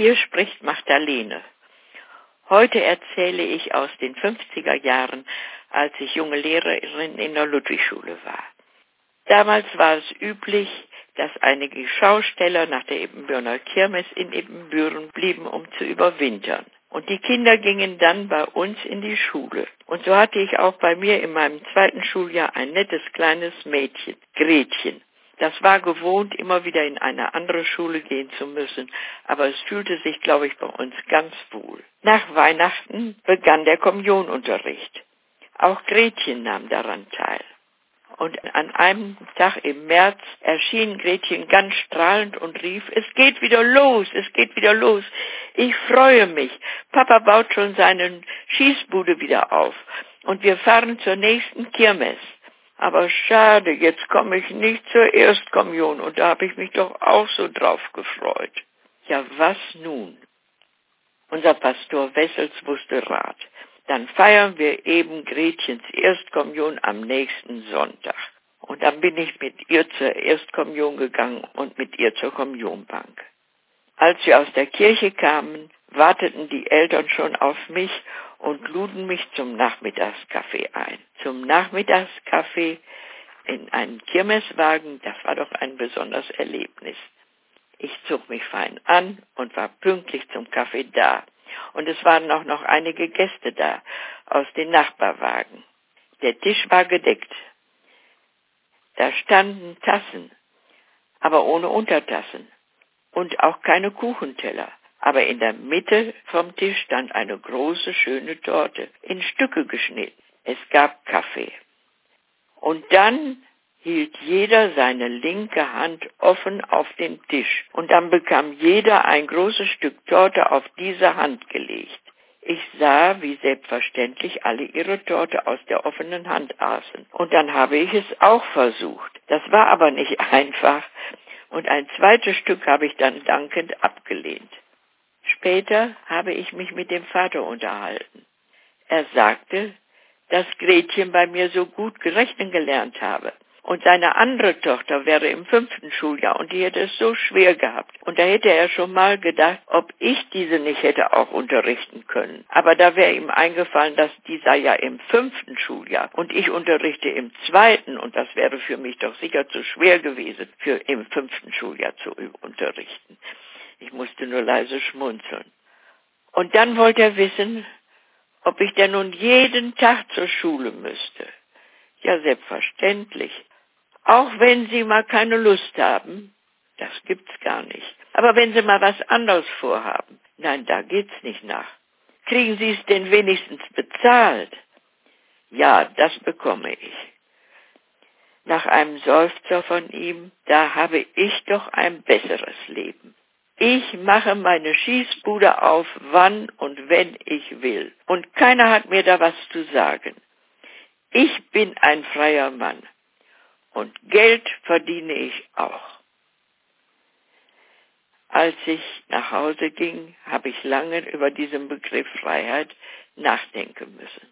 Hier spricht Magdalene. Heute erzähle ich aus den 50er Jahren, als ich junge Lehrerin in der Ludwigschule war. Damals war es üblich, dass einige Schausteller nach der Ebenbürner Kirmes in Ebenbüren blieben, um zu überwintern. Und die Kinder gingen dann bei uns in die Schule. Und so hatte ich auch bei mir in meinem zweiten Schuljahr ein nettes kleines Mädchen, Gretchen. Das war gewohnt, immer wieder in eine andere Schule gehen zu müssen, aber es fühlte sich, glaube ich, bei uns ganz wohl. Nach Weihnachten begann der Kommunionunterricht. Auch Gretchen nahm daran teil. Und an einem Tag im März erschien Gretchen ganz strahlend und rief, es geht wieder los, es geht wieder los. Ich freue mich. Papa baut schon seinen Schießbude wieder auf. Und wir fahren zur nächsten Kirmes. Aber schade, jetzt komme ich nicht zur Erstkommunion und da habe ich mich doch auch so drauf gefreut. Ja, was nun? Unser Pastor Wessels wusste Rat dann feiern wir eben Gretchens Erstkommunion am nächsten Sonntag. Und dann bin ich mit ihr zur Erstkommunion gegangen und mit ihr zur Kommunionbank. Als wir aus der Kirche kamen, warteten die Eltern schon auf mich und luden mich zum Nachmittagskaffee ein. Zum Nachmittagskaffee in einen Kirmeswagen, das war doch ein besonderes Erlebnis. Ich zog mich fein an und war pünktlich zum Kaffee da. Und es waren auch noch einige Gäste da aus den Nachbarwagen. Der Tisch war gedeckt. Da standen Tassen, aber ohne Untertassen und auch keine Kuchenteller. Aber in der Mitte vom Tisch stand eine große, schöne Torte, in Stücke geschnitten. Es gab Kaffee. Und dann hielt jeder seine linke Hand offen auf den Tisch und dann bekam jeder ein großes Stück Torte auf diese Hand gelegt. Ich sah, wie selbstverständlich alle ihre Torte aus der offenen Hand aßen. Und dann habe ich es auch versucht. Das war aber nicht einfach. Und ein zweites Stück habe ich dann dankend abgelehnt. Später habe ich mich mit dem Vater unterhalten. Er sagte, dass Gretchen bei mir so gut gerechnen gelernt habe. Und seine andere Tochter wäre im fünften Schuljahr und die hätte es so schwer gehabt. Und da hätte er schon mal gedacht, ob ich diese nicht hätte auch unterrichten können. Aber da wäre ihm eingefallen, dass die sei ja im fünften Schuljahr und ich unterrichte im zweiten und das wäre für mich doch sicher zu schwer gewesen, für im fünften Schuljahr zu unterrichten. Ich musste nur leise schmunzeln. Und dann wollte er wissen, ob ich denn nun jeden Tag zur Schule müsste. Ja, selbstverständlich. Auch wenn Sie mal keine Lust haben, das gibt's gar nicht. Aber wenn Sie mal was anderes vorhaben, nein, da geht's nicht nach. Kriegen Sie es denn wenigstens bezahlt? Ja, das bekomme ich. Nach einem Seufzer von ihm, da habe ich doch ein besseres Leben. Ich mache meine Schießbude auf, wann und wenn ich will. Und keiner hat mir da was zu sagen. Ich bin ein freier Mann. Und Geld verdiene ich auch. Als ich nach Hause ging, habe ich lange über diesen Begriff Freiheit nachdenken müssen.